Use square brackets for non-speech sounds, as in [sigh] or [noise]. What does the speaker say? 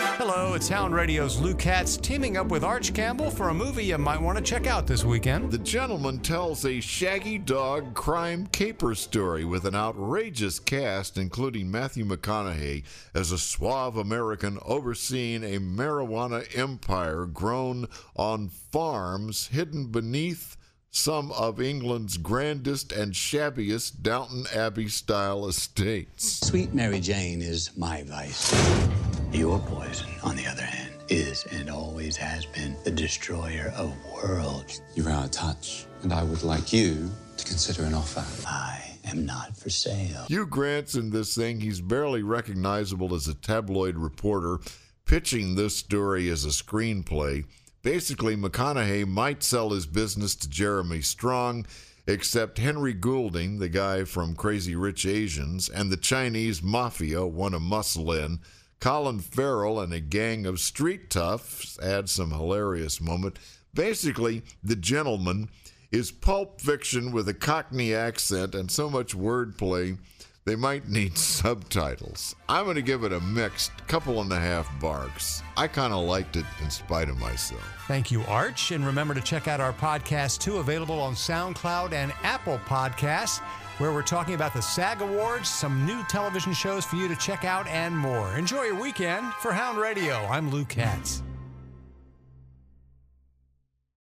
Hello, it's Hound Radio's Lou Katz teaming up with Arch Campbell for a movie you might want to check out this weekend. The gentlemen tells a shaggy dog crime caper story with an outrageous cast, including Matthew McConaughey as a suave American overseeing a marijuana empire grown on farms hidden beneath some of England's grandest and shabbiest Downton Abbey style estates. Sweet Mary Jane is my vice. Your poison, on the other hand, is and always has been the destroyer of worlds. You're out of touch, and I would like you to consider an offer. I am not for sale. Hugh Grant's in this thing. He's barely recognizable as a tabloid reporter, pitching this story as a screenplay. Basically, McConaughey might sell his business to Jeremy Strong, except Henry Golding, the guy from Crazy Rich Asians, and the Chinese mafia want to muscle in. Colin Farrell and a gang of street toughs add some hilarious moment. Basically, The Gentlemen is pulp fiction with a Cockney accent and so much wordplay they might need [laughs] subtitles. I'm going to give it a mixed couple and a half barks. I kind of liked it in spite of myself. Thank you, Arch. And remember to check out our podcast, too, available on SoundCloud and Apple Podcasts, where we're talking about the SAG Awards, some new television shows for you to check out, and more. Enjoy your weekend. For Hound Radio, I'm Lou Katz.